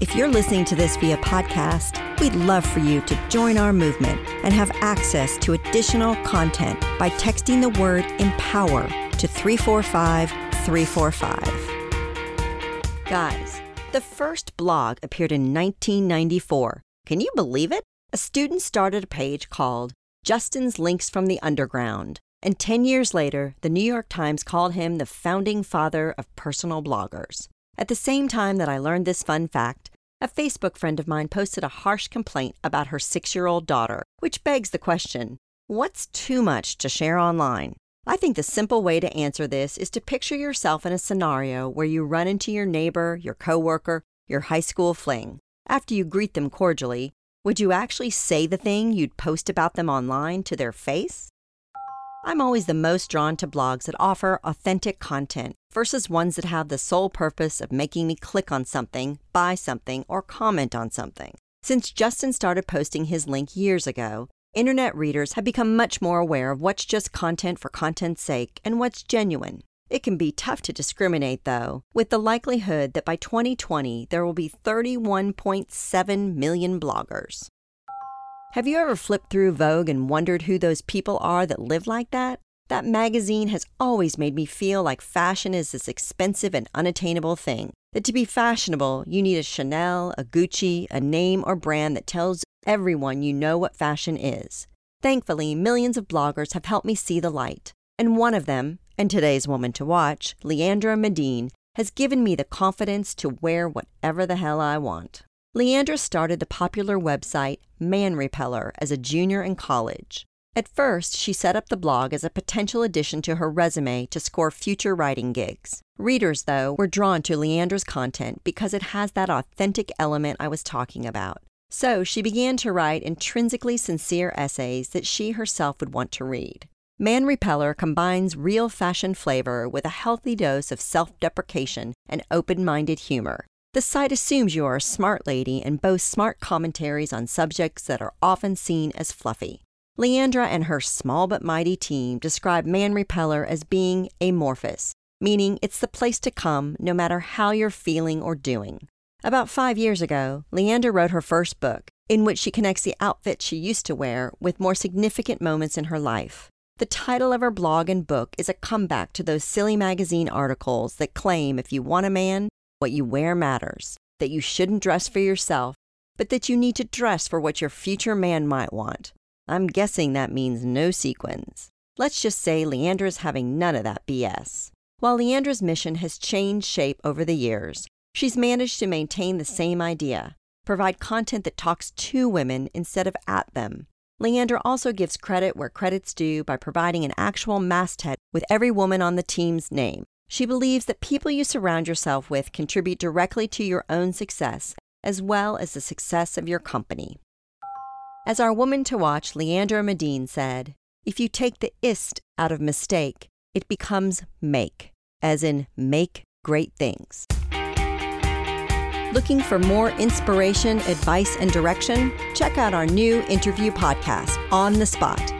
If you're listening to this via podcast, we'd love for you to join our movement and have access to additional content by texting the word empower to 345 345. Guys, the first blog appeared in 1994. Can you believe it? A student started a page called Justin's Links from the Underground. And 10 years later, the New York Times called him the founding father of personal bloggers. At the same time that I learned this fun fact, a Facebook friend of mine posted a harsh complaint about her six year old daughter, which begs the question what's too much to share online? I think the simple way to answer this is to picture yourself in a scenario where you run into your neighbor, your coworker, your high school fling. After you greet them cordially, would you actually say the thing you'd post about them online to their face? I'm always the most drawn to blogs that offer authentic content versus ones that have the sole purpose of making me click on something, buy something, or comment on something. Since Justin started posting his link years ago, internet readers have become much more aware of what's just content for content's sake and what's genuine. It can be tough to discriminate, though, with the likelihood that by 2020 there will be 31.7 million bloggers. Have you ever flipped through Vogue and wondered who those people are that live like that? That magazine has always made me feel like fashion is this expensive and unattainable thing. That to be fashionable, you need a Chanel, a Gucci, a name or brand that tells everyone you know what fashion is. Thankfully, millions of bloggers have helped me see the light. And one of them, and today's woman to watch, Leandra Medine, has given me the confidence to wear whatever the hell I want. Leandra started the popular website Man Repeller as a junior in college. At first, she set up the blog as a potential addition to her resume to score future writing gigs. Readers, though, were drawn to Leandra's content because it has that authentic element I was talking about. So she began to write intrinsically sincere essays that she herself would want to read. Man Repeller combines real fashion flavor with a healthy dose of self deprecation and open minded humor. The site assumes you are a smart lady and boasts smart commentaries on subjects that are often seen as fluffy. Leandra and her small but mighty team describe Man Repeller as being amorphous, meaning it's the place to come no matter how you're feeling or doing. About five years ago, Leandra wrote her first book, in which she connects the outfit she used to wear with more significant moments in her life. The title of her blog and book is a comeback to those silly magazine articles that claim if you want a man, what you wear matters, that you shouldn't dress for yourself, but that you need to dress for what your future man might want. I'm guessing that means no sequins. Let's just say Leandra's having none of that BS. While Leandra's mission has changed shape over the years, she's managed to maintain the same idea provide content that talks to women instead of at them. Leandra also gives credit where credit's due by providing an actual masthead with every woman on the team's name. She believes that people you surround yourself with contribute directly to your own success as well as the success of your company. As our woman to watch, Leandra Medine, said, if you take the ist out of mistake, it becomes make, as in make great things. Looking for more inspiration, advice, and direction? Check out our new interview podcast, On the Spot